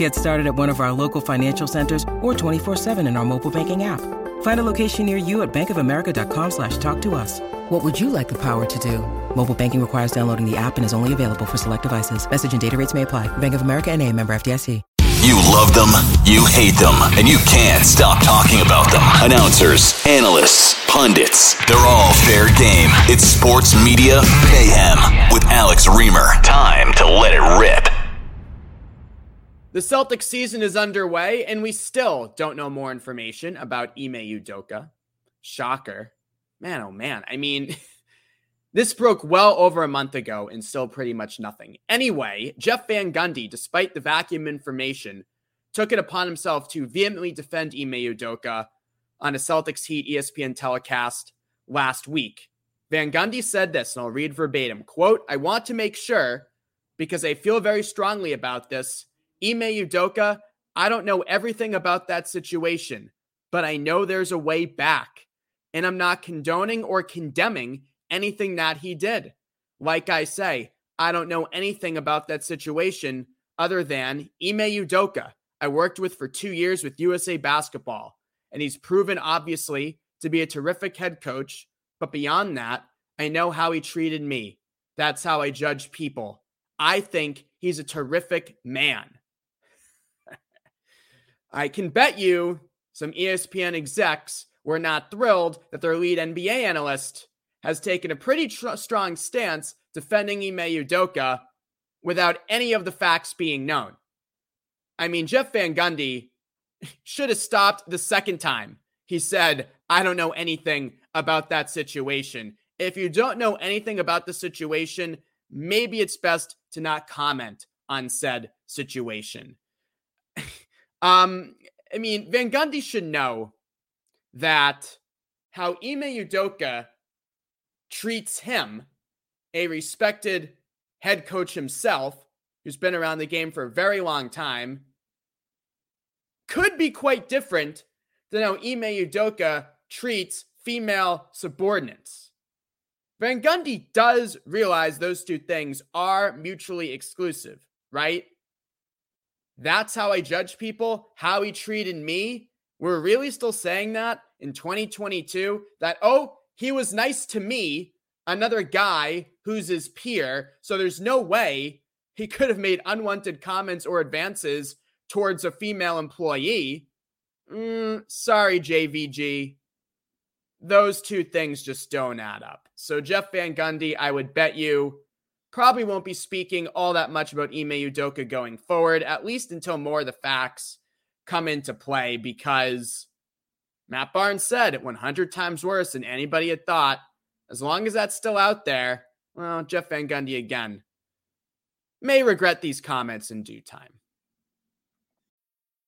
Get started at one of our local financial centers or 24-7 in our mobile banking app. Find a location near you at bankofamerica.com slash talk to us. What would you like the power to do? Mobile banking requires downloading the app and is only available for select devices. Message and data rates may apply. Bank of America and a member FDIC. You love them, you hate them, and you can't stop talking about them. Announcers, analysts, pundits, they're all fair game. It's sports media mayhem with Alex Reimer. Time to let it rip. The Celtics season is underway, and we still don't know more information about Ime Udoka. Shocker. Man, oh man. I mean, this broke well over a month ago and still pretty much nothing. Anyway, Jeff Van Gundy, despite the vacuum information, took it upon himself to vehemently defend Ime Udoka on a Celtics Heat ESPN telecast last week. Van Gundy said this, and I'll read verbatim. Quote, I want to make sure, because I feel very strongly about this, Ime Udoka, I don't know everything about that situation, but I know there's a way back. And I'm not condoning or condemning anything that he did. Like I say, I don't know anything about that situation other than Ime Udoka, I worked with for two years with USA Basketball. And he's proven, obviously, to be a terrific head coach. But beyond that, I know how he treated me. That's how I judge people. I think he's a terrific man. I can bet you some ESPN execs were not thrilled that their lead NBA analyst has taken a pretty tr- strong stance defending Ime Udoka without any of the facts being known. I mean, Jeff Van Gundy should have stopped the second time he said, I don't know anything about that situation. If you don't know anything about the situation, maybe it's best to not comment on said situation. Um, I mean, Van Gundy should know that how Ime Udoka treats him, a respected head coach himself, who's been around the game for a very long time, could be quite different than how Ime Udoka treats female subordinates. Van Gundy does realize those two things are mutually exclusive, right? That's how I judge people, how he treated me. We're really still saying that in 2022 that, oh, he was nice to me, another guy who's his peer. So there's no way he could have made unwanted comments or advances towards a female employee. Mm, sorry, JVG. Those two things just don't add up. So, Jeff Van Gundy, I would bet you probably won't be speaking all that much about Ime Udoka going forward, at least until more of the facts come into play, because Matt Barnes said it 100 times worse than anybody had thought. As long as that's still out there, well, Jeff Van Gundy again may regret these comments in due time.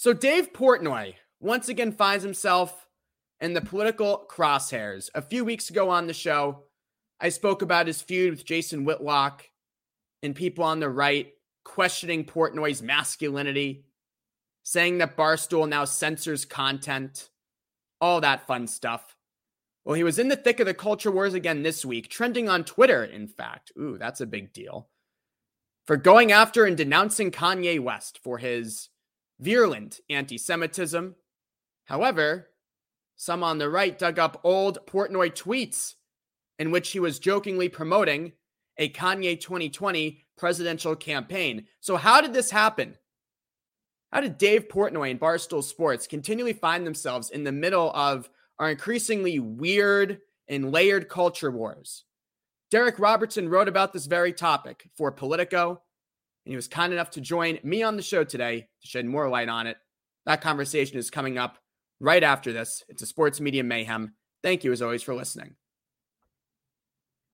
So Dave Portnoy once again finds himself in the political crosshairs. A few weeks ago on the show, I spoke about his feud with Jason Whitlock and people on the right questioning Portnoy's masculinity, saying that Barstool now censors content, all that fun stuff. Well, he was in the thick of the culture wars again this week, trending on Twitter, in fact. Ooh, that's a big deal. For going after and denouncing Kanye West for his virulent anti Semitism. However, some on the right dug up old Portnoy tweets in which he was jokingly promoting a Kanye 2020 presidential campaign. So, how did this happen? How did Dave Portnoy and Barstool Sports continually find themselves in the middle of our increasingly weird and layered culture wars? Derek Robertson wrote about this very topic for Politico, and he was kind enough to join me on the show today to shed more light on it. That conversation is coming up right after this. It's a sports media mayhem. Thank you, as always, for listening.